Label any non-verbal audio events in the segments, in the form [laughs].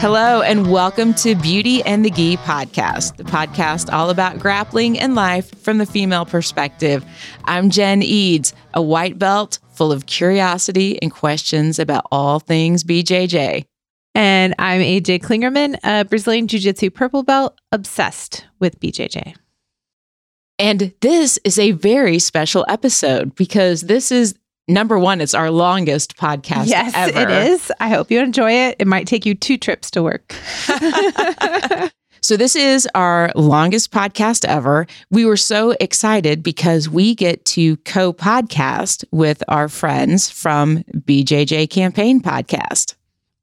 Hello, and welcome to Beauty and the Gi podcast, the podcast all about grappling and life from the female perspective. I'm Jen Eads, a white belt full of curiosity and questions about all things BJJ. And I'm AJ Klingerman, a Brazilian Jiu Jitsu purple belt, obsessed with BJJ. And this is a very special episode because this is number one, it's our longest podcast yes, ever. it is. I hope you enjoy it. It might take you two trips to work. [laughs] So, this is our longest podcast ever. We were so excited because we get to co podcast with our friends from BJJ Campaign Podcast.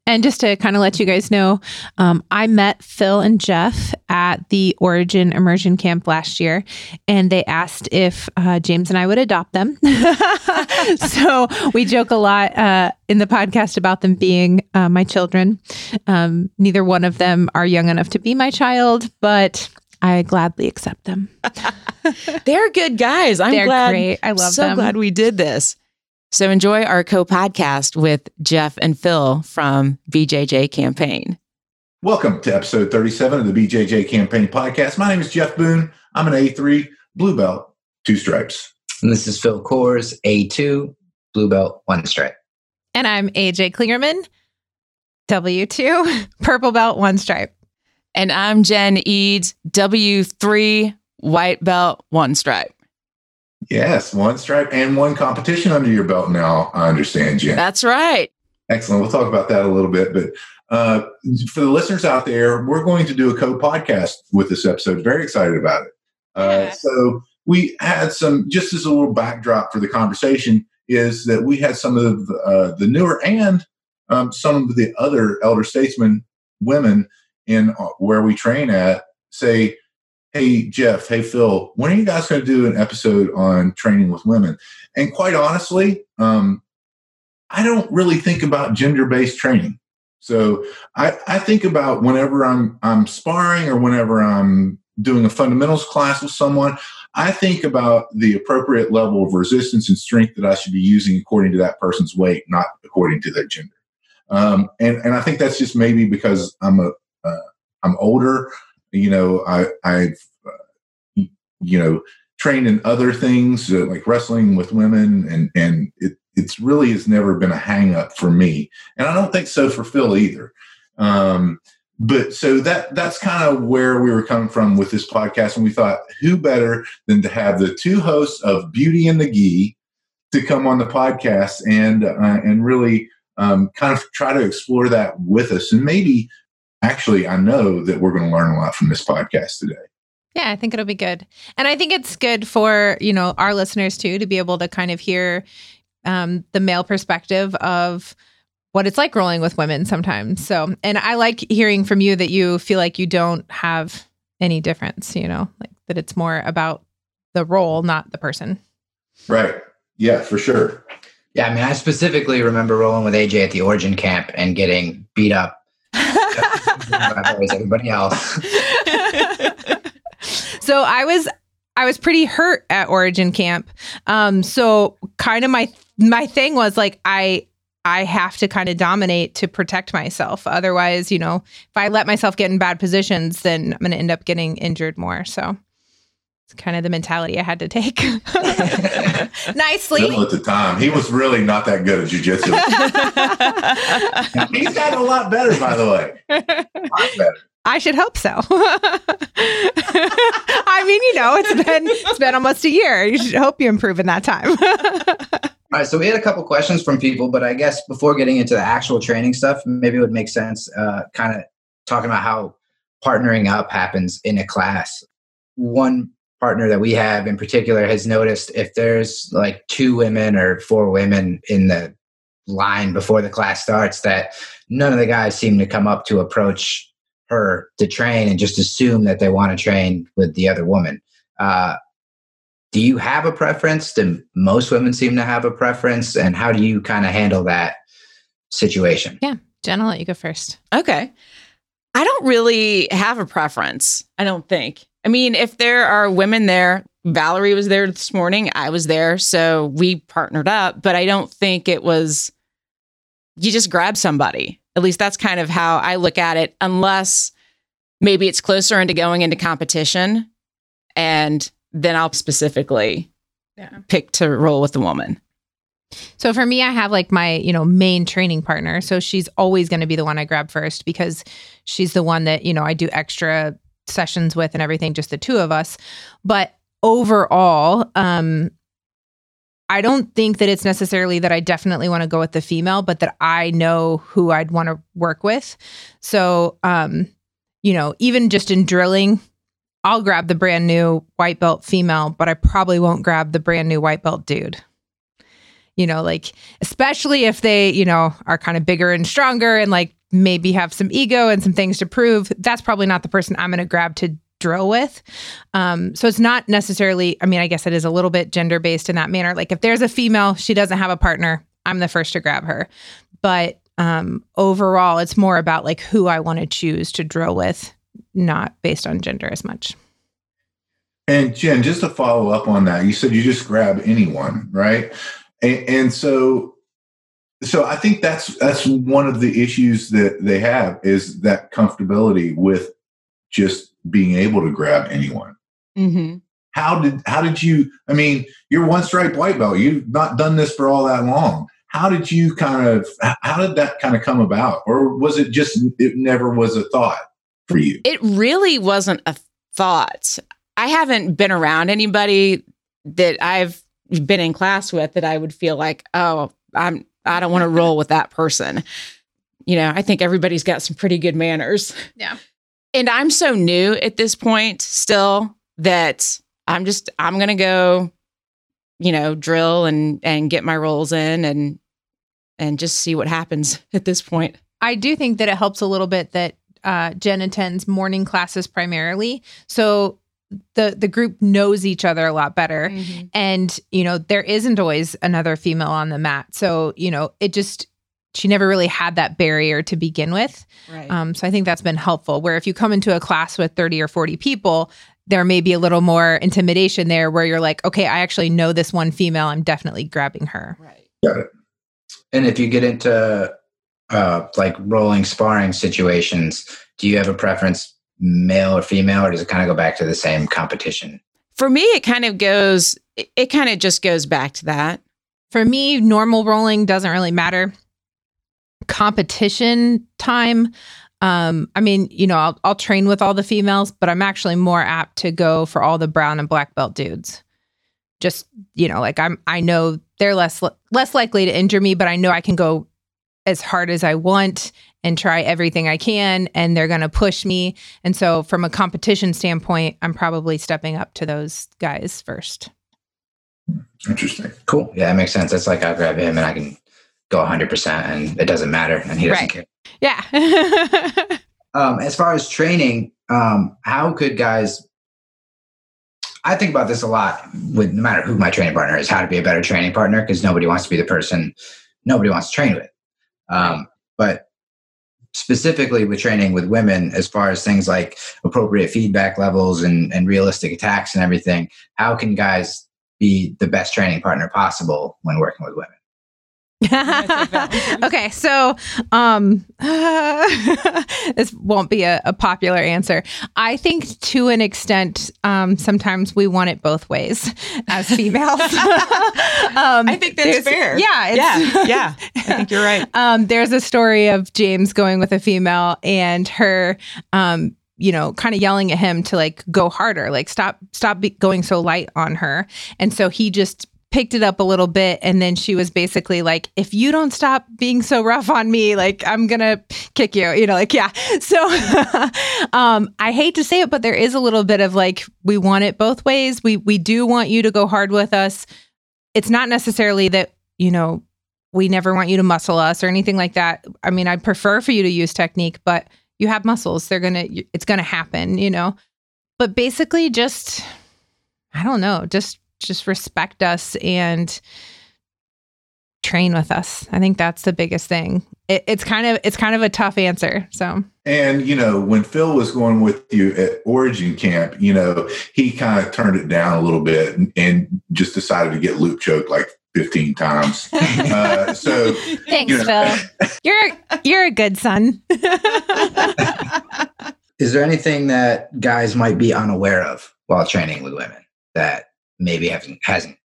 And just to kind of let you guys know, um, I met Phil and Jeff at the Origin Immersion Camp last year, and they asked if uh, James and I would adopt them. [laughs] so we joke a lot uh, in the podcast about them being uh, my children. Um, neither one of them are young enough to be my child, but I gladly accept them. [laughs] They're good guys. I'm They're glad. great. I love so them. glad we did this. So enjoy our co-podcast with Jeff and Phil from BJJ Campaign. Welcome to episode 37 of the BJJ Campaign Podcast. My name is Jeff Boone. I'm an A3 blue belt, two stripes. And this is Phil Kors, A2, blue belt, one stripe. And I'm AJ Klingerman, W2, [laughs] purple belt, one stripe. And I'm Jen Eads, W3, white belt, one stripe. Yes, one stripe and one competition under your belt now, I understand, Jen. That's right. Excellent. We'll talk about that a little bit. But uh, for the listeners out there, we're going to do a co podcast with this episode. Very excited about it. Uh, Yeah. so we had some, just as a little backdrop for the conversation, is that we had some of uh, the newer and um, some of the other elder statesmen women in uh, where we train at say, Hey, Jeff, hey, Phil, when are you guys going to do an episode on training with women? And quite honestly, um, I don't really think about gender based training. So I, I think about whenever I'm I'm sparring or whenever I'm doing a fundamentals class with someone, I think about the appropriate level of resistance and strength that I should be using according to that person's weight, not according to their gender. Um, and and I think that's just maybe because I'm a uh, I'm older. You know, I I've uh, you know trained in other things uh, like wrestling with women, and and it it's really has never been a hang up for me, and I don't think so for Phil either. Um, but so that that's kind of where we were coming from with this podcast, and we thought, who better than to have the two hosts of Beauty and the Gi to come on the podcast and uh, and really um, kind of try to explore that with us, and maybe actually, I know that we're going to learn a lot from this podcast today. Yeah, I think it'll be good. And I think it's good for, you know, our listeners too to be able to kind of hear um, the male perspective of what it's like rolling with women sometimes. So, and I like hearing from you that you feel like you don't have any difference, you know, like that it's more about the role, not the person. Right? Yeah, for sure. Yeah, I mean, I specifically remember rolling with AJ at the Origin camp and getting beat up by everybody else. [laughs] so I was I was pretty hurt at Origin Camp. Um, so kind of my my thing was like I I have to kind of dominate to protect myself. Otherwise, you know, if I let myself get in bad positions, then I'm going to end up getting injured more. So it's kind of the mentality I had to take. [laughs] Nicely. Phil at the time, he was really not that good at jujitsu. He's gotten a lot better, by the way. A lot better. I should hope so. [laughs] I mean, you know, it's been it's been almost a year. You should hope you improve in that time. [laughs] All right, so we had a couple questions from people, but I guess before getting into the actual training stuff, maybe it would make sense uh, kind of talking about how partnering up happens in a class. One partner that we have in particular has noticed if there's like two women or four women in the line before the class starts, that none of the guys seem to come up to approach her to train and just assume that they want to train with the other woman. Uh, do you have a preference? Do most women seem to have a preference? And how do you kind of handle that situation? Jen, I'll let you go first. Okay. I don't really have a preference. I don't think. I mean, if there are women there, Valerie was there this morning. I was there. So we partnered up, but I don't think it was, you just grab somebody. At least that's kind of how I look at it, unless maybe it's closer into going into competition. And then I'll specifically Yeah. pick to roll with the woman. So for me, I have like my, you know, main training partner. So she's always going to be the one I grab first because she's the one that, you know, I do extra sessions with and everything, just the two of us. But overall, um, I don't think that it's necessarily that I definitely want to go with the female, but that I know who I'd want to work with. So, um, you know, even just in drilling, I'll grab the brand new white belt female, but I probably won't grab the brand new white belt dude you know, like especially if they, you know, are kind of bigger and stronger and like maybe have some ego and some things to prove, that's probably not the person I'm going to grab to drill with. Um, so it's not necessarily, I mean, I guess it is a little bit gender based in that manner. Like if there's a female, she doesn't have a partner, I'm the first to grab her. But um, overall, it's more about like who I want to choose to drill with, not based on gender as much. And Jen, just to follow up on that, you said you just grab anyone, right? And, and so, so I think that's that's one of the issues that they have is that comfortability with just being able to grab anyone. Mm-hmm. How did how did you? I mean, you're one stripe white belt. You've not done this for all that long. How did you kind of? How did that kind of come about, or was it just it never was a thought for you? It really wasn't a thought. I haven't been around anybody that I've been in class with that I would feel like, oh, I'm I don't want to roll with that person. You know, I think everybody's got some pretty good manners. Yeah. And I'm so new at this point still that I'm just I'm going to go you know, drill and and get my rolls in and and just see what happens [laughs] at this point. I do think that it helps a little bit that uh, Jen attends morning classes primarily. So the the group knows each other a lot better and you know there isn't always another female on the mat so you know it just she never really had that barrier to begin with Right. um, so i think that's been helpful where if you come into a class with 30 or 40 people there may be a little more intimidation there where you're like okay i actually know this one female i'm definitely grabbing her right. Got it. And if you get into uh, like rolling sparring situations, do you have a preference, male or female, or does it kind of go back to the same competition? For me, it kind of goes, it, it kind of just goes back to that. for me normal rolling doesn't really matter competition time um i mean you know I'll, I'll train with all the females but i'm actually more apt to go for all the brown and black belt dudes just you know like i'm i know they're less less likely to injure me but i know i can go as hard as i want and try everything i can and they're going to push me and so from a competition standpoint i'm probably stepping up to those guys first Interesting. Cool. Yeah, that makes sense. That's like I'll grab him and I can go 100% and it doesn't matter and he doesn't Right. care. yeah [laughs] Um, as far as training, um, how could guys? I think about this a lot with no matter who my training partner is, how to be a better training partner because nobody wants to be the person nobody wants to train with. Um, but specifically with training with women, as far as things like appropriate feedback levels and, and realistic attacks and everything, how can guys be the best training partner possible when working with women? [laughs] okay, so um, [laughs] this won't be a, a popular answer. I think to an extent, um, sometimes we want it both ways as females. [laughs] um, I think that's fair. Yeah, it's, yeah. I think you're right. um, there's a story of James going with a female and her, um, you know, kind of yelling at him to like go harder, like stop, stop be- going so light on her. And so he just picked it up a little bit. And then she was basically like, if you don't stop being so rough on me, like I'm to kick you, you know, like, yeah. [laughs] So [laughs] um, I hate to say it, but there is a little bit of like, we want it both ways. We, we do want you to go hard with us. It's not necessarily that, you know, we never want you to muscle us or anything like that. I mean, I'd prefer for you to use technique, but you have muscles. They're to, it's to happen, you know? But basically, just, I don't know, just, just respect us and train with us. I think that's the biggest thing. It, it's kind of, it's kind of a tough answer. So, And you know, when Phil was going with you at Origin Camp, you know, he kind of turned it down a little bit and, and just decided to get loop choked like 15 times. [laughs] Uh, so Thanks, you know. Phil. You're you're a good son. [laughs] Is there anything that guys might be unaware of while training with women that maybe haven't hasn't?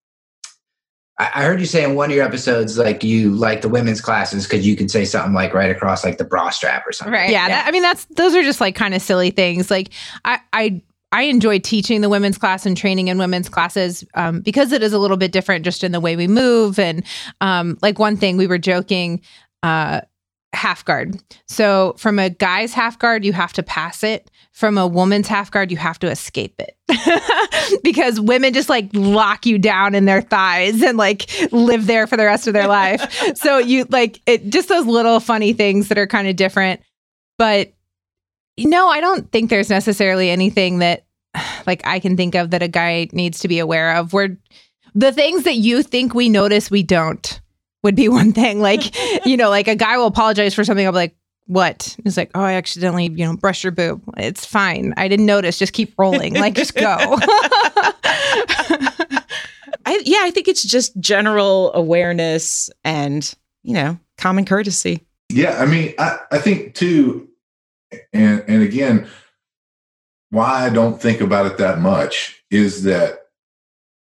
I I heard you say in one of your episodes, like you like the women's classes because you could say something like right across like the bra strap or something. Right. Yeah, that- I mean that's those are just like kind of silly things. Like I I I enjoy teaching the women's class and training in women's classes um, because it is a little bit different just in the way we move and um, like one thing we were joking uh, half guard. So from a guy's half guard you have to pass it. From a woman's half guard you have to escape it [laughs] because women just like lock you down in their thighs and like live there for the rest of their life. [laughs] so you like it just those little funny things that are kind of different. But no, I don't think there's necessarily anything that like I can think of that a guy needs to be aware of. Where the things that you think we notice we don't would be [laughs] one thing. Like, you know, like a guy will apologize for something. I'll be like, what? It's like, oh, I accidentally, you know, brush your boob. It's fine. I didn't notice. Just keep rolling. Like, just go. [laughs] I, yeah, I think it's just general awareness and, you know, common courtesy. Yeah, I mean, I, I think too, and and again, why I don't think about it that much is that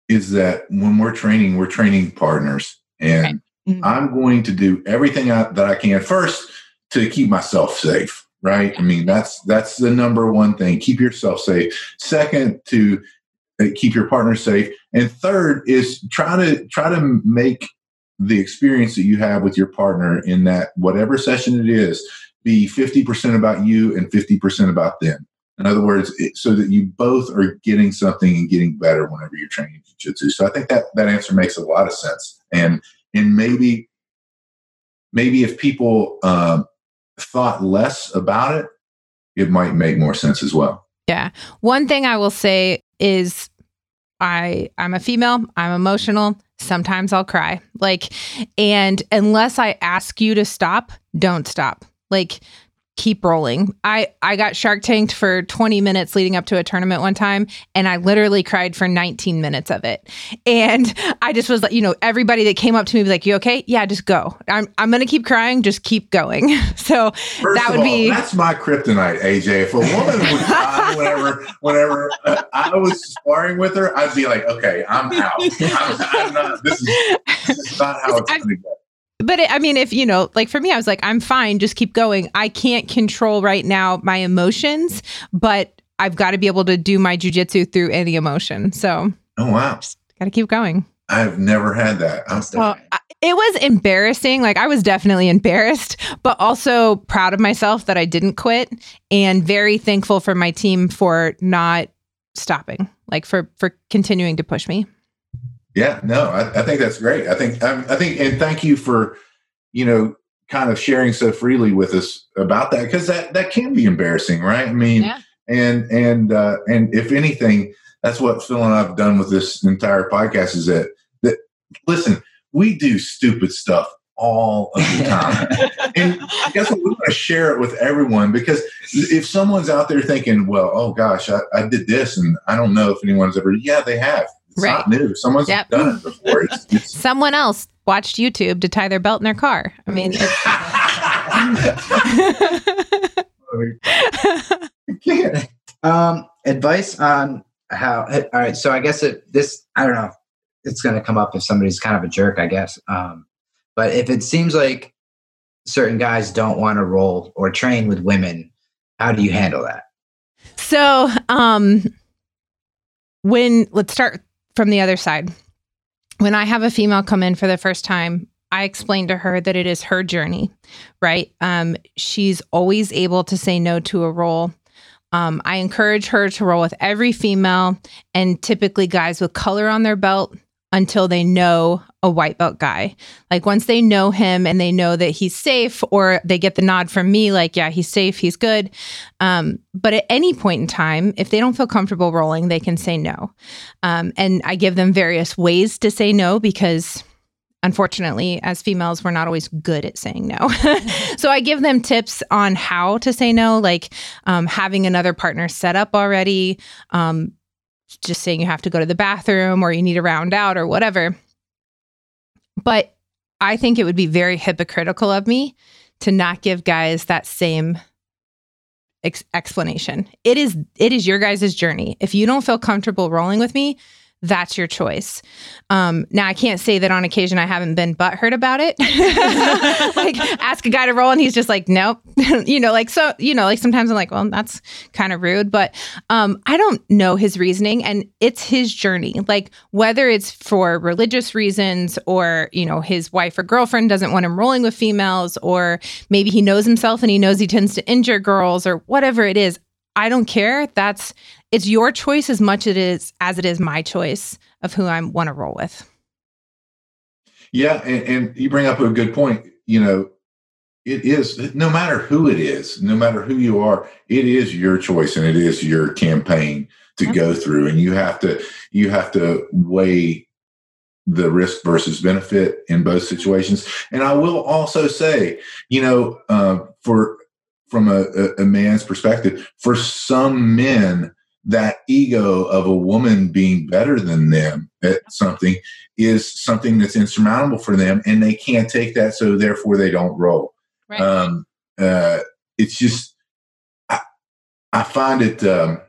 is that when we're training, we're training partners, and Mhm. I'm going to do everything I, that I can first to keep myself safe. Right? I mean, that's that's the number one thing. Keep yourself safe. Second, to uh, keep your partner safe, and third is try to try to make the experience that you have with your partner in that whatever session it is be 50% about you and 50% about them in other words it, so that you both are getting something and getting better whenever you're training jiu-jitsu so i think that that answer makes a lot of sense and and maybe maybe if people um, thought less about it it might make more sense as well Yeah. One thing I will say is I I'm a female, I'm emotional, sometimes I'll cry. Like and unless I ask you to stop, don't stop. Like keep rolling. I I got shark tanked for 20 minutes leading up to a tournament one time and I literally cried for 19 minutes of it. And I just was like, you know, everybody that came up to me was like, "You okay?" Yeah, just go. I'm I'm going to keep crying, just keep going. [laughs] So First That would all, be- that's my kryptonite, AJ. If a woman would [laughs] cry whenever, whenever uh, I was sparring with her, I'd be like, "Okay, I'm out. I'm, I'm not. This is, this is not how it's going to go." But it, I mean, if you know, like for me, I was like, I'm fine, just keep going. I can't control right now my emotions, but I've got to be able to do my jujitsu through any emotion. So Oh wow, got to keep going. I've never had that. I'm, That's Well. I- it was embarrassing. Like I was definitely embarrassed, but also proud of myself that I didn't quit, and very thankful for my team for not stopping, like for for continuing to push me. Yeah, no, I, I think that's great. I think, I, I think, and thank you for, you know, kind of sharing so freely with us about that because that that can be embarrassing, right? I mean, Yeah. and and uh, and if anything, that's what Phil and I've done with this entire podcast is that that listen, we do stupid stuff all of the time. [laughs] and guess what? We want to share it with everyone because if someone's out there thinking, well, oh gosh, I, I did this and I don't know if anyone's ever, yeah, they have. It's not new. Someone's Yep. done it before. It's, [laughs] it's, Someone else watched YouTube to tie their belt in their car. I mean, it's, [laughs] [laughs] Um, advice on how? All right, so I guess it this I don't know. It's going to come up if somebody's kind of a jerk, I guess. Um, but if it seems like certain guys don't want to roll or train with women, how do you handle that? So, um, when let's start from the other side. When I have a female come in for the first time, I explain to her that it is her journey, right? Um, she's always able to say no to a role. Um, I encourage her to roll with every female and typically guys with color on their belt until they know a white belt guy. Like once they know him and they know that he's safe, or they get the nod from me, like, yeah, he's safe, he's good. Um, but at any point in time, if they don't feel comfortable rolling, they can say no. Um, and I give them various ways to say no because unfortunately, as females, we're not always good at saying no. [laughs] so I give them tips on how to say no, like um, having another partner set up already, um, just saying you have to go to the bathroom or you need to round out or whatever. but I think it would be very hypocritical of me to not give guys that same ex- explanation. It is it is your guys' journey. If you don't feel comfortable rolling with me, that's your choice. Um, now, I can't say that on occasion I haven't been butthurt about it. [laughs] like, ask a guy to roll and he's just like, nope. [laughs] you know, like, so, you know, like sometimes I'm like, well, that's kind of rude, but um, I don't know his reasoning and it's his journey. Like, whether it's for religious reasons or, you know, his wife or girlfriend doesn't want him rolling with females, or maybe he knows himself and he knows he tends to injure girls or whatever it is. I don't care. That's it's your choice as much it is as it is my choice of who I want to roll with. Yeah, and, and you bring up a good point. You know, it is no matter who it is, no matter who you are, it is your choice and it is your campaign to go through, and you have to you have to weigh the risk versus benefit in both situations. And I will also say, you know, uh, for from a, a, man's perspective, for some men, that ego of a woman being better than them at something is something that's insurmountable for them and they can't take that so therefore they don't roll right. um, uh, it's just I, I find it um,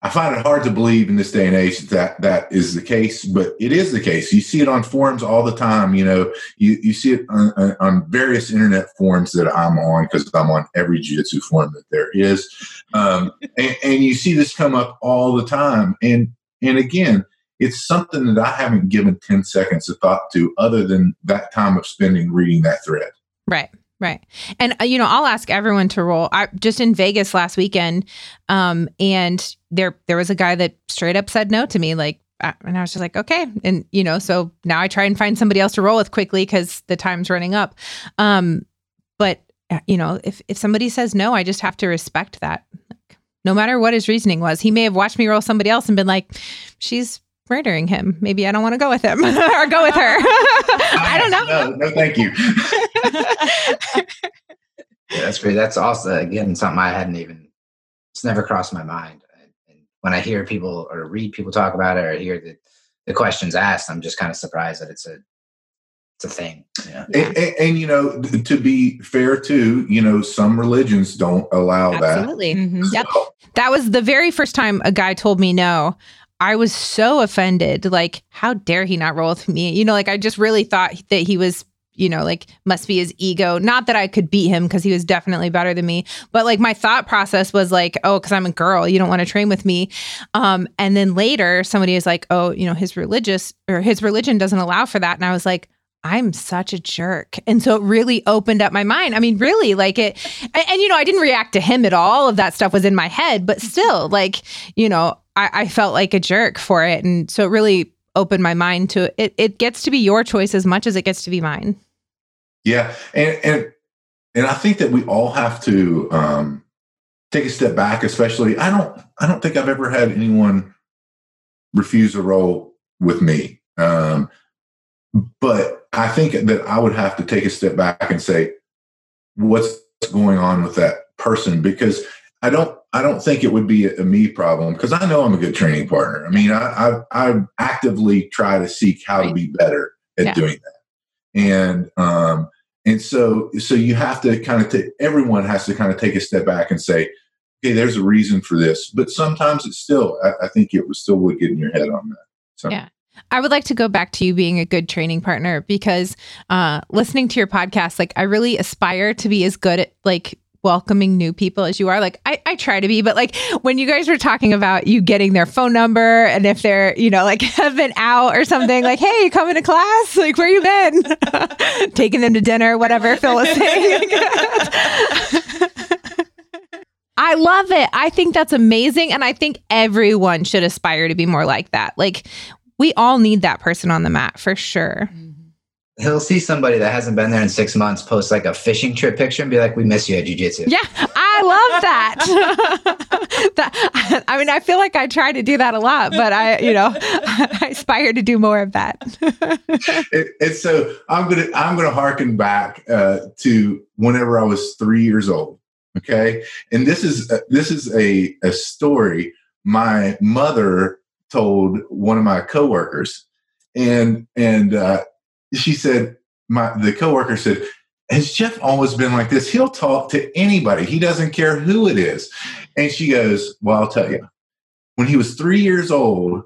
I find it hard to believe in this day and age that that is the case, but it is the case. You see it on forums all the time. You know, you, you see it on, on various internet forums that I'm on because I'm on every jiu-jitsu forum that there is, um, [laughs] and, and you see this come up all the time. And and again, it's something that I haven't given ten seconds of thought to, other than that time of spending reading that thread. Right. Right. And uh, you know, I'll ask everyone to roll. I just in Vegas last weekend um and there there was a guy that straight up said no to me like uh, and I was just like, okay. And you know, so now I try and find somebody else to roll with quickly cuz the time's running up. Um but uh, you know, if if somebody says no, I just have to respect that. Like, no matter what his reasoning was. He may have watched me roll somebody else and been like, she's murdering him. Maybe I don't want to go with him [laughs] or go with her. [laughs] I don't know. No, no thank you. [laughs] yeah, that's great. That's also again something I hadn't even. It's never crossed my mind. And when I hear people or read people talk about it, or hear the the questions asked, I'm just kind of surprised that it's a it's a thing. Yeah. And, and, and, you know, to be fair too, you know, some religions don't allow Absolutely. that. Absolutely. Mm-hmm. Yep. That was the very first time a guy told me no. I was so offended. Like, how dare he not roll with me? You know, like I just really thought that he was, you know, like must be his ego. Not that I could beat him because he was definitely better than me, but like my thought process was like, oh, because I'm a girl, you don't want to train with me. Um, and then later somebody was like, oh, you know, his religious or his religion doesn't allow for that. And I was like, I'm such a jerk. And so it really opened up my mind. I mean, really, like it, and, and, you know, I didn't react to him at all. Of that stuff was in my head, but still, like, you know, I, I felt like a jerk for it. And so it really opened my mind to it. It gets to be your choice as much as it gets to be mine. Yeah. And, and, and I think that we all have to um, take a step back, especially, I don't, I don't think I've ever had anyone refuse a role with me. Um, but I think that I would have to take a step back and say, what's going on with that person? Because I don't I don't think it would be a, a me problem because I know I'm a good training partner. I mean, I I, I actively try to seek how right. to be better at yeah. doing that, and um and so so you have to kind of take everyone has to kind of take a step back and say, okay, there's a reason for this, but sometimes it's still I, I think it was still would get in your head on that. So. Yeah. I would like to go back to you being a good training partner because uh, listening to your podcast, like I really aspire to be as good at like welcoming new people as you are. Like I, I try to be, but like when you guys were talking about you getting their phone number and if they're, you know, like [laughs] have been out or something, like, hey, you coming to class? Like, where you been? [laughs] Taking them to dinner, whatever Phil was saying. [laughs] I love it. I think that's amazing. And I think everyone should aspire to be more like that. Like we all need that person on the mat for sure. Mm-hmm he'll see somebody that hasn't been there in six months post like a fishing trip picture and be like, "We miss you at jujitsu." Yeah, I love that. [laughs] that. I mean, I feel like I try to do that a lot, but I, you know, [laughs] I aspire to do more of that. [laughs] it, it's so I'm gonna I'm gonna harken back uh, to whenever I was three years old. Okay, and this is uh, this is a a story my mother told one of my coworkers, and and uh, she said, my the coworker said, has Jeff always been like this? He'll talk to anybody. He doesn't care who it is. And she goes, Well, I'll tell you. When he was three years old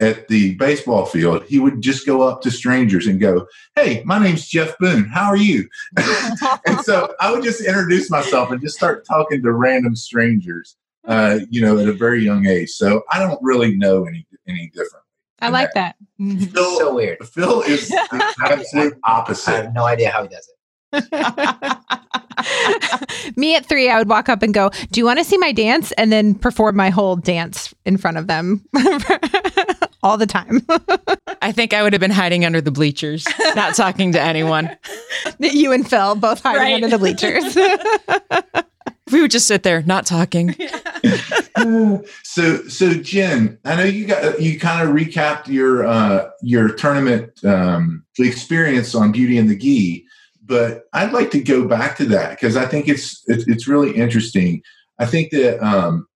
at the baseball field, he would just go up to strangers and go, Hey, my name's Jeff Boone. How are you? [laughs] and so I would just introduce myself and just start talking to random strangers, uh, you know, at a very young age. So I don't really know any any different. I like that. Mm-hmm. Phil, so weird. Phil is [laughs] the absolute opposite. I have no idea how he does it. [laughs] Me at three, I would walk up and go, Do you want to see my dance? And then perform my whole dance in front of them [laughs] all the time. I think I would have been hiding under the bleachers, not talking to anyone. you and Phil both hiding Right. under the bleachers. We would just sit there, not talking. [laughs] [laughs] so so Jen, I know you got you kind of recapped your uh your tournament um experience on Beauty and the Gi, but I'd like to go back to that because I think it's it's it's really interesting. I think that um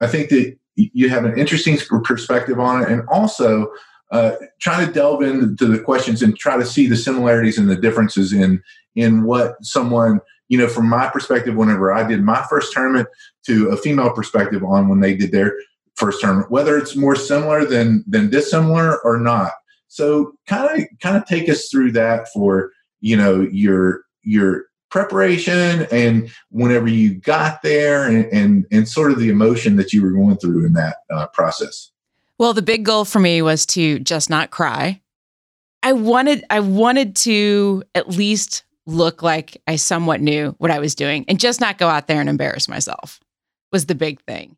I think that you have an interesting perspective on it and also uh, trying to delve into the questions and try to see the similarities and the differences in in what someone you know from my perspective whenever i did my first tournament to a female perspective on when they did their first tournament whether it's more similar than than dissimilar or not so kind of kind of take us through that for you know your your preparation and whenever you got there and and, and sort of the emotion that you were going through in that uh, process Well, the big goal for me was to just not cry. I wanted I wanted to at least look like I somewhat knew what I was doing and just not go out there and embarrass myself was the big thing.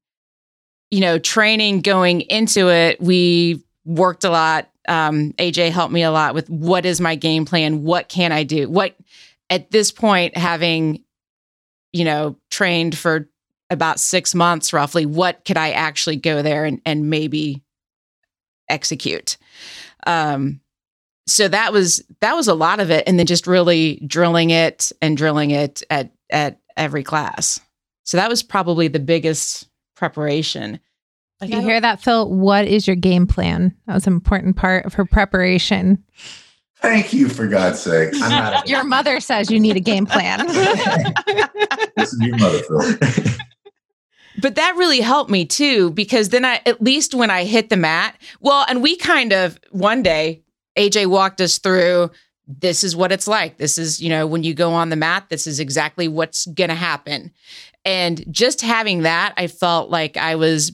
You know, training going into it, we worked a lot. Um, AJ helped me a lot with what is my game plan? What can I do? What at this point, having, you know, trained for about six months roughly, what could I actually go there and, and maybe execute? Um, so that was that was a lot of it, and then just really drilling it and drilling it at at every class. So that was probably the biggest preparation. Like, you I don't- hear that, Phil? What is your game plan? That was an important part of her preparation. thank you for god's sake I'm not. A, [laughs] Your mother says you need a game plan. [laughs] this is your mother phil but that really helped me too because then I at least when I hit the mat, well, and we kind of one day AJ walked us through this is what it's like. This is, you know, when you go on the mat, this is exactly what's going to happen. And just having that, I felt like I was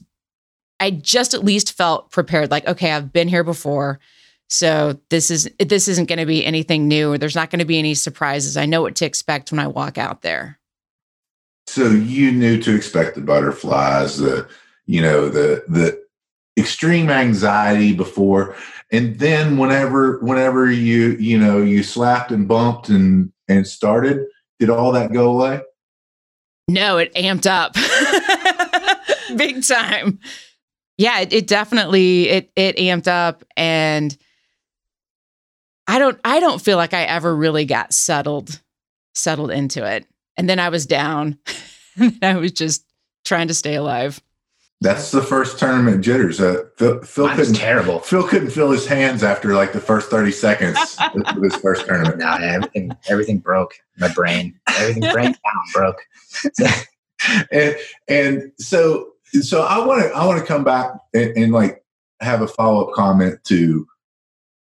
I just at least felt prepared like okay, I've been here before. So this is this isn't going to be anything new or there's not going to be any surprises. I know what to expect when I walk out there. So you knew to expect the butterflies, the you know the the extreme anxiety before, and then whenever whenever you you know you slapped and bumped and and started, did all that go away? No, it amped up [laughs] big time. Yeah, it, it definitely it it amped up and I don't I don't feel like I ever really got settled settled into it. And then I was down [laughs] and I was just trying to stay alive. That's the first tournament jitters. Uh, Phil, Phil couldn't terrible. Phil couldn't feel his hands after like the first thirty seconds [laughs] of his first tournament. No, everything everything broke. My brain, everything [laughs] brain down broke. [laughs] and and so so I want to I want to come back and, and like have a follow up comment to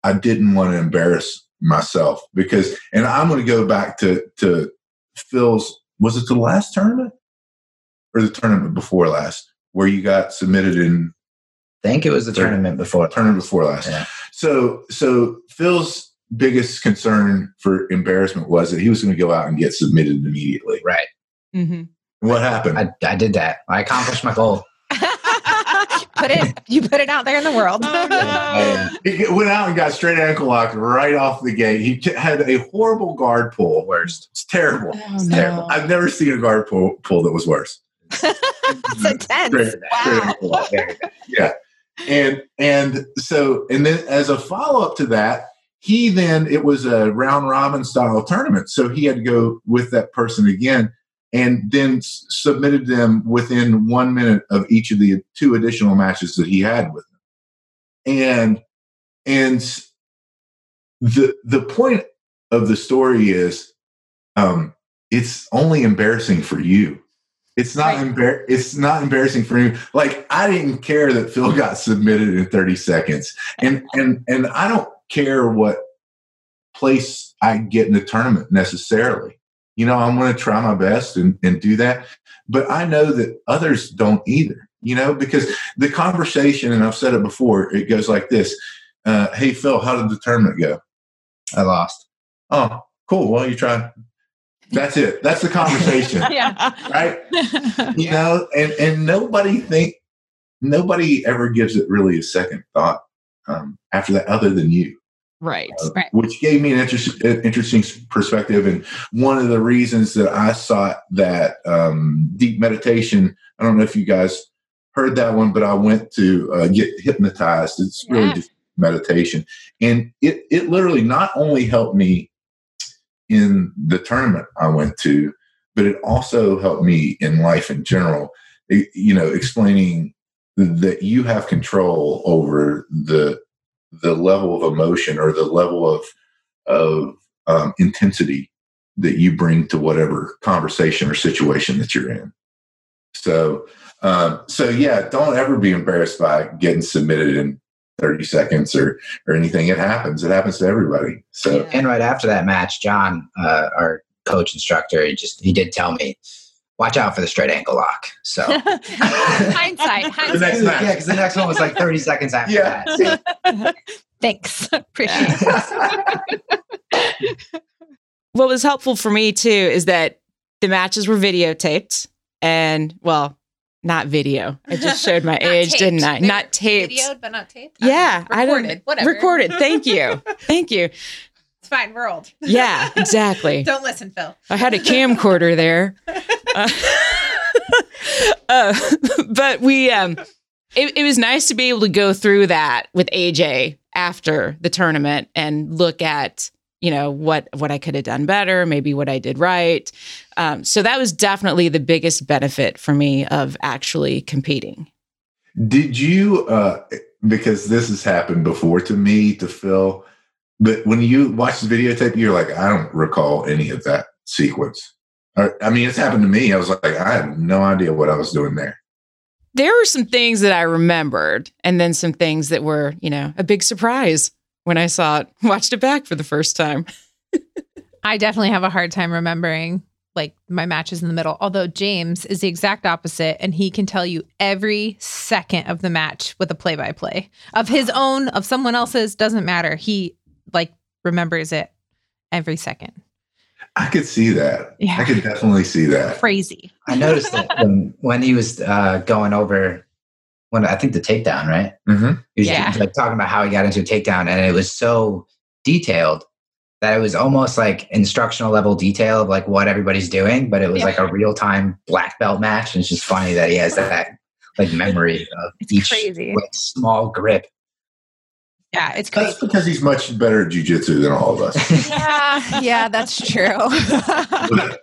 I didn't want to embarrass myself because and I'm going to go back to to Phil's was it the last tournament or the tournament before last where you got submitted in I think it was the tournament before. tournament before last. Yeah. So so Phil's biggest concern for embarrassment was that he was going to go out and get submitted immediately. Right. Mm-hmm. What happened? I, I did that. I accomplished my goal. [laughs] [laughs] put it you put it out there in the world. [laughs] He went out and got straight ankle locked right off the gate. He t- had a horrible guard pull. Worst. It's terrible. Oh, It's terrible. I've never seen a guard pull, pull that was worse. [laughs] That's intense. Straight, straight ankle lock. Very bad. Yeah. And and so and then as a follow up to that, he then it was a round robin style tournament. So he had to go with that person again and then s- submitted them within one minute of each of the two additional matches that he had with them. And and the the point of the story is um, it's only embarrassing for you. It's not Right. embar- It's not embarrassing for me. Like I didn't care that Phil got submitted in 30 seconds, and [laughs] and and I don't care what place I get in the tournament necessarily. You know, I'm going to try my best and, and do that, but I know that others don't either. You know, because the conversation, and I've said it before, it goes like this: uh, "Hey Phil, how did the tournament go?" I lost. Oh, cool. Well, you tried. That's it. That's the conversation, [laughs] Yeah. right? You know, and and nobody think nobody ever gives it really a second thought um, after that, other than you, Right. uh, Right. which gave me an interest, uh, interesting perspective. And one of the reasons that I sought that um, deep meditation. I don't know if you guys heard that one, but I went to uh, get hypnotized. It's really Yeah. just meditation, and it it literally not only helped me in the tournament I went to, but it also helped me in life in general. You know, explaining that you have control over the the level of emotion or the level of of um, intensity that you bring to whatever conversation or situation that you're in. So, um, so yeah, don't ever be embarrassed by getting submitted in 30 seconds or or anything. It happens. It happens to everybody. So. Yeah. And right after that match, John, uh, our coach instructor, he just he did tell me, watch out for the straight ankle lock. So [laughs] [laughs] hindsight. The Hindsight. next match. yeah, because the next one was like 30 seconds after Yeah. that. [laughs] Thanks. Appreciate it. what was helpful for me too is that the matches were videotaped and well not video i just [laughs] showed my age taped. didn't i They not taped Videoed, but not taped. yeah i recorded. don't Whatever. recorded thank you [laughs] thank you It's fine. We're old. yeah exactly [laughs] Don't listen, Phil. i had a camcorder there Uh, uh, but we um it, it was nice to be able to go through that with aj after the tournament and look at you know what what i could have done better maybe what i did right um, so that was definitely the biggest benefit for me of actually competing Did you, uh, because this has happened before to me, to Phil, but when you watch the videotape, you're like, I don't recall any of that sequence. I mean, it's happened to me. I was like, I had no idea what I was doing there. there were some things that i remembered and then some things that were you know a big surprise when i saw it [laughs] watched it back for the first time [laughs] I definitely have a hard time remembering like my matches in the middle. Although James is the exact opposite and he can tell you every second of the match with a play by play of his own, of someone else's, doesn't matter. He like remembers it every second. I could see that. Yeah. I could definitely see that. Crazy. I noticed that when, when he was uh, going over, when I think the takedown, right? hmm He was Yeah. like talking about how he got into a takedown, and it was so detailed that it was almost like instructional level detail of like what everybody's doing, but it was Yeah. like a real time black belt match. And it's just funny that he has that like memory of It's each crazy. like, small grip. Yeah, it's That's because he's much better at jujitsu than all of us. [laughs] Yeah, yeah, that's true.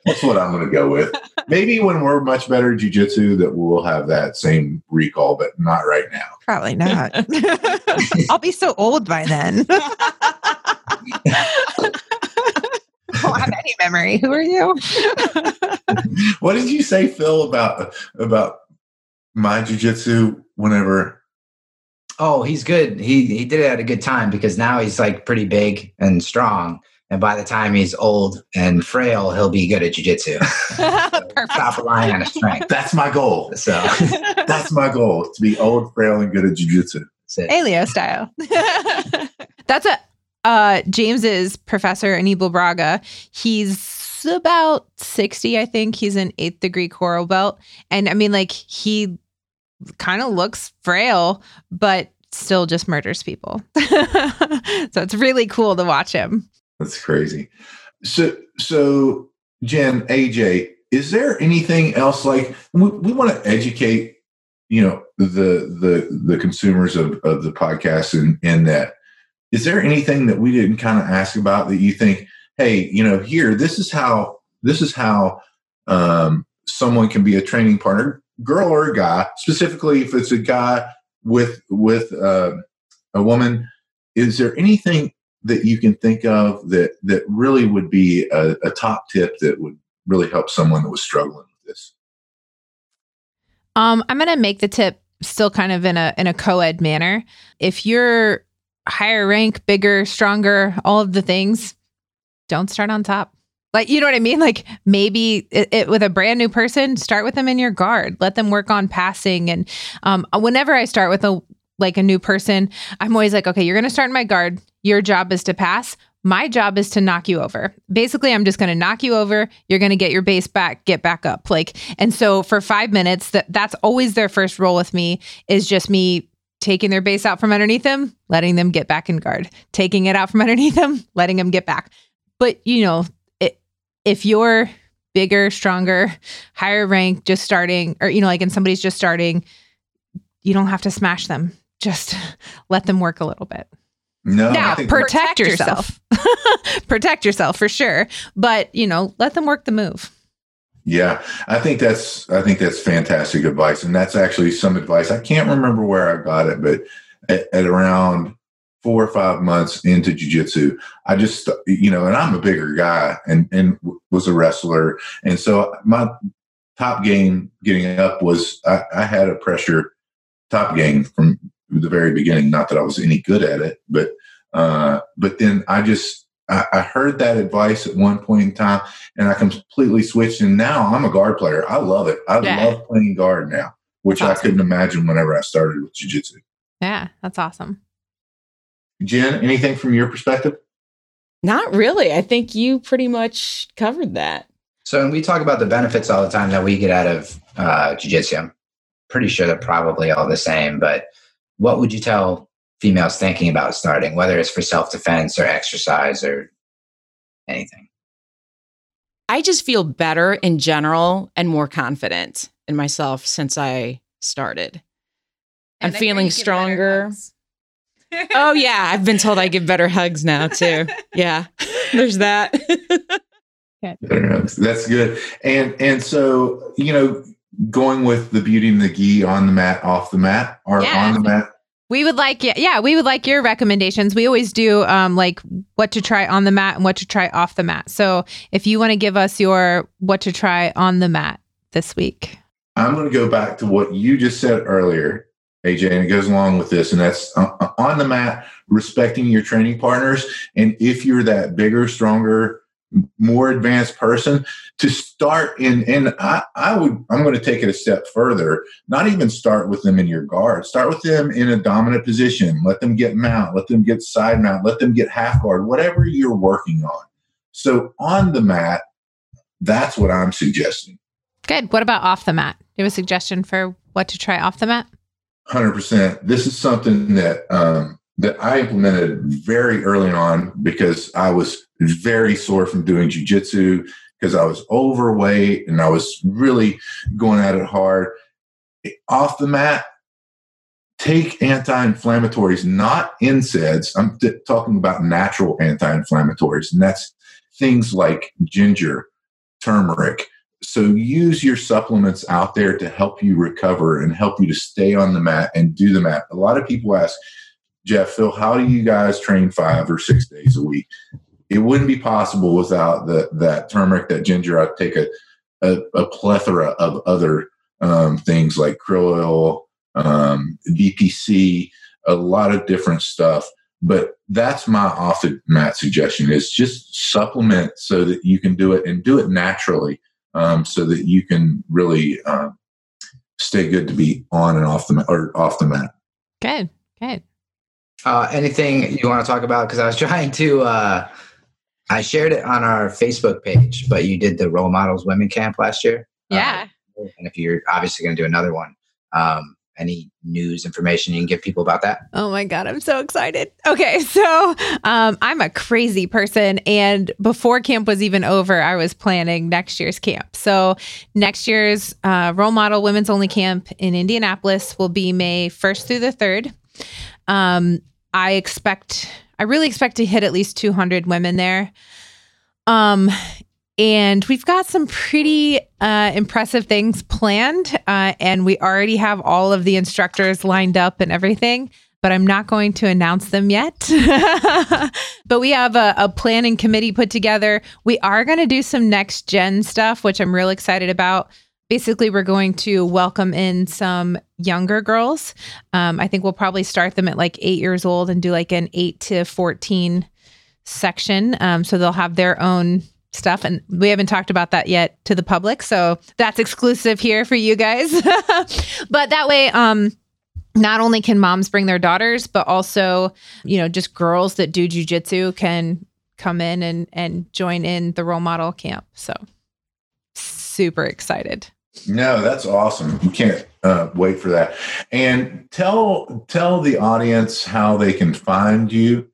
That's what I'm going to go with. Maybe when we're much better at jujitsu, that we'll have that same recall, but not right now. Probably not. [laughs] I'll be so old by then. [laughs] I don't have any memory. Who are you? what did you say, Phil, about about my jujitsu? Whenever Oh, he's good. He he did it at a good time because now he's like pretty big and strong. And by the time he's old and frail, he'll be good at jujitsu. Stop [laughs] Perfect. relying on his strength. that's my goal. So [laughs] That's my goal to be old, frail, and good at jujitsu. that's it. Helio style. [laughs] That's a uh James's professor Anibal Braga. He's about 60, I think. He's an eighth degree coral belt. And I mean, like, he kind of looks frail, but still just murders people. [laughs] so it's really cool to watch him. That's crazy. So, so Jen, AJ, is there anything else like we, we want to educate, you know, the the the consumers of of the podcast and in that? Is there anything that we didn't kind of ask about that you think, hey, you know, here this is how this is how um, someone can be a training partner, girl or guy. Specifically, if it's a guy with with uh, a woman, is there anything that you can think of that that really would be a, a top tip that would really help someone that was struggling with this? Um, I'm going to make the tip still kind of in a in a co-ed manner. If you're higher rank, bigger, stronger, all of the things, don't start on top. You know what I mean? Like maybe it, it, with a brand new person, start with them in your guard. Let them work on passing. And um, whenever I start with a like a new person, I'm always like, okay, you're going to start in my guard. Your job is to pass. My job is to knock you over. Basically, I'm just going to knock you over. You're going to get your base back, get back up. Like, and so for five minutes, that that's always their first role with me is just me taking their base out from underneath them, letting them get back in guard, taking it out from [laughs] underneath them, letting them get back. But you know, if you're bigger, stronger, higher rank, just starting, or you know, like, and somebody's just starting, you don't have to smash them. Just [laughs] let them work a little bit. No, now protect, protect yourself. [laughs] protect yourself for sure, but you know, let them work the move. Yeah, I think that's I think that's fantastic advice, and that's actually some advice. I can't remember where I got it, but at, at around four or five months into jujitsu, I just you know, and I'm a bigger guy and and was a wrestler, and so my top game getting up was I, I had a pressure top game from the very beginning. Not that I was any good at it, but uh, but then I just I, I, heard that advice at one point in time, and I completely switched. And now I'm a guard player. I love it. I yeah. love playing guard now, which awesome. I couldn't imagine whenever I started with jujitsu. Yeah, that's awesome. Jen, anything from your perspective? Not really. I think you pretty much covered that. So, when we talk about the benefits all the time that we get out of uh, jiu-jitsu, I'm pretty sure they're probably all the same. But what would you tell females thinking about starting, whether it's for self defense or exercise or anything? I just feel better in general and more confident in myself since I started. And I'm feeling stronger. Oh yeah, I've been told I give better hugs now too. Yeah. There's that. better hugs. [laughs] That's good. And and so, you know, going with the beauty and the gi on the mat, off the mat, or yeah. on the mat? We would like, yeah, yeah, we would like your recommendations. We always do um, like what to try on the mat and what to try off the mat. So if you want to give us your what to try on the mat this week, I'm going to go back to what you just said earlier, AJ, and it goes along with this, and that's uh, uh, on the mat, respecting your training partners. And if you're that bigger, stronger, more advanced person to start in and I, I would i'm going to take it a step further not even start with them in your guard start with them in a dominant position let them get mount let them get side mount let them get half guard whatever you're working on. So on the mat that's what i'm suggesting. Good. What about off the mat? Do you have a suggestion for what to try off the mat 100% this is something that um, that i implemented very early on because i was very sore from doing jujitsu because I was overweight and I was really going at it hard. Off the mat, take anti-inflammatories, not NSAIDs. I'm t- talking about natural anti-inflammatories, and that's things like ginger, turmeric. So use your supplements out there to help you recover and help you to stay on the mat and do the mat. A lot of people ask, Jeff, Phil, how do you guys train five or six days a week? it wouldn't be possible without the, that turmeric, that ginger. I'd take a, a, a plethora of other um, things like krill oil, um, BPC, a lot of different stuff. But that's my off the mat suggestion is just supplement so that you can do it and do it naturally um, so that you can really um, stay good to be on and off the mat or off the mat. Good, good. Uh, anything you want to talk about? Because I was [laughs] trying to uh, I shared it on our Facebook page, but you did the role models women camp last year. Yeah. Um, and if you're obviously going to do another one, um, any news information you can give people about that? Oh my God, I'm so excited. Okay, [laughs] so um, I'm a crazy person. And before camp was even over, I was planning next year's camp. So next year's uh, Role Model Women's Only Camp in Indianapolis will be May 1st through the 3rd. Um, I expect I really expect to hit at least 200 women there. Um, and we've got some pretty uh, impressive things planned, uh, and we already have all of the instructors lined up and everything. but I'm not going to announce them yet. [laughs] but we have a, a, planning committee put together. We are going to do some next gen stuff, which I'm real excited about. Basically, we're going to welcome in some younger girls. Um, I think we'll probably start them at like eight years old and do like an eight to 14 section. Um, so they'll have their own stuff and we haven't talked about that yet to the public so that's exclusive here for you guys. [laughs] But that way um not only can moms bring their daughters but also you know just girls that do jujitsu can come in and and join in the role model camp so super excited. No that's awesome. You can't uh, wait for that. And tell tell the audience how they can find you.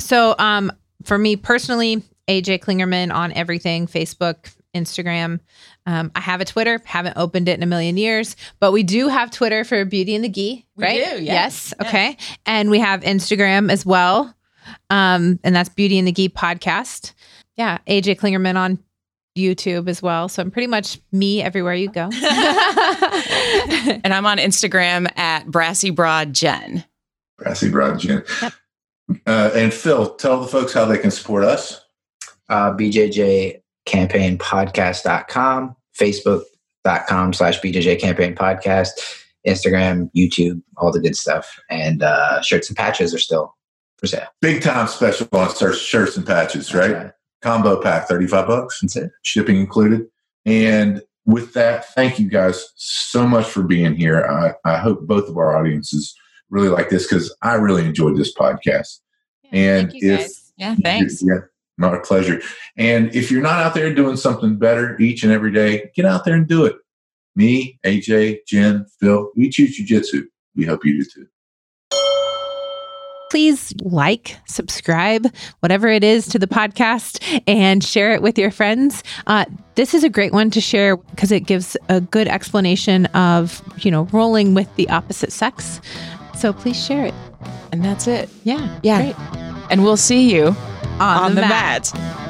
So um for me personally AJ Klingerman on everything Facebook, Instagram. Um, I have a Twitter, haven't opened it in a million years, but we do have Twitter for Beauty and the Gi, right? We do, yes. yes. Okay. And we have Instagram as well. Um, and that's Beauty and the Gi podcast. Yeah. AJ Klingerman on YouTube as well. So I'm pretty much me everywhere you go. [laughs] and I'm on Instagram at Brassy Broad Jen. Brassy Broad Jen. Yep. Uh, and Phil, tell the folks how they can support us uh, bjjcampaignpodcast.com, facebook.com slash bjj campaign podcast, Instagram, YouTube, all the good stuff. And uh, shirts and patches are still for sale. Big time special on shirts and patches, right? right? Combo pack, 35 bucks. That's it. Shipping included. And with that, thank you guys so much for being here. I, I hope both of our audiences really like this because I really enjoyed this podcast. Yeah, and if guys. yeah, thanks. Yeah, my pleasure. And if you're not out there doing something better each and every day, get out there and do it. Me, AJ, Jen, Phil, we choose jujitsu. We hope you do too. Please like, subscribe, whatever it is to the podcast, and share it with your friends. Uh, this is a great one to share because it gives a good explanation of, you know, rolling with the opposite sex. So please share it. And that's it. Yeah. Yeah. Great. And we'll see you on, on the, the mat. mat.